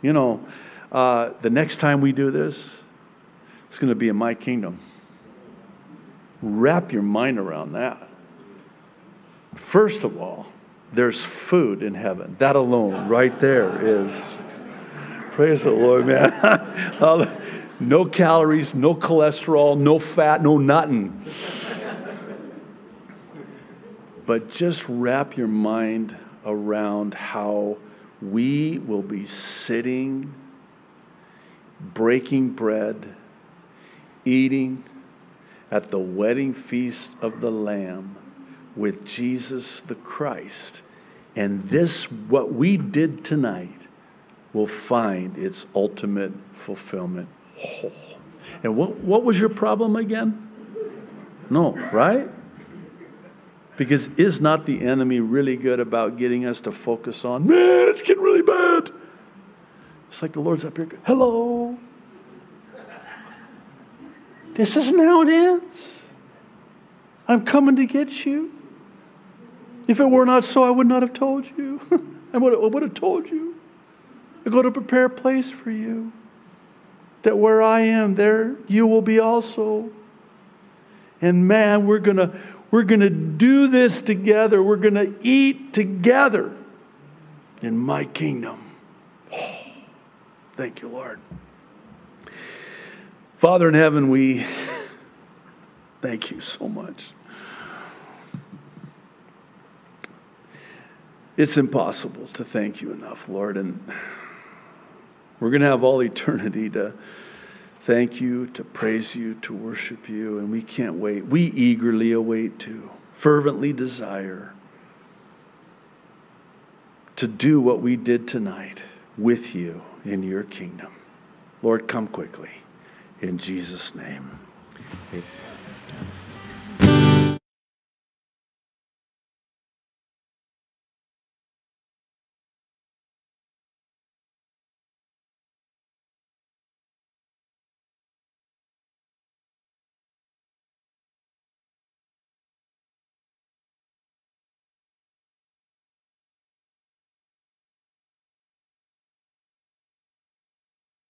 You know, uh, the next time we do this, it's going to be in my kingdom. Wrap your mind around that. First of all, there's food in heaven. That alone, right there, is Praise the Lord, man. no calories, no cholesterol, no fat, no nothing. but just wrap your mind around how we will be sitting, breaking bread, eating at the wedding feast of the Lamb with Jesus the Christ. And this, what we did tonight, will find its ultimate fulfillment. And what, what was your problem again? No, right? Because is not the enemy really good about getting us to focus on, man, it's getting really bad? It's like the Lord's up here, hello. This isn't how it ends. I'm coming to get you. If it were not so, I would not have told you. I would, I would have told you. I go to prepare a place for you. That where I am, there you will be also. And man, we're gonna we're gonna do this together. We're gonna eat together in my kingdom. Oh, thank you, Lord. Father in heaven, we thank you so much. It's impossible to thank you enough, Lord, and we're going to have all eternity to thank you, to praise you, to worship you, and we can't wait. We eagerly await to, fervently desire to do what we did tonight with you in your kingdom. Lord, come quickly. In Jesus' name. Amen.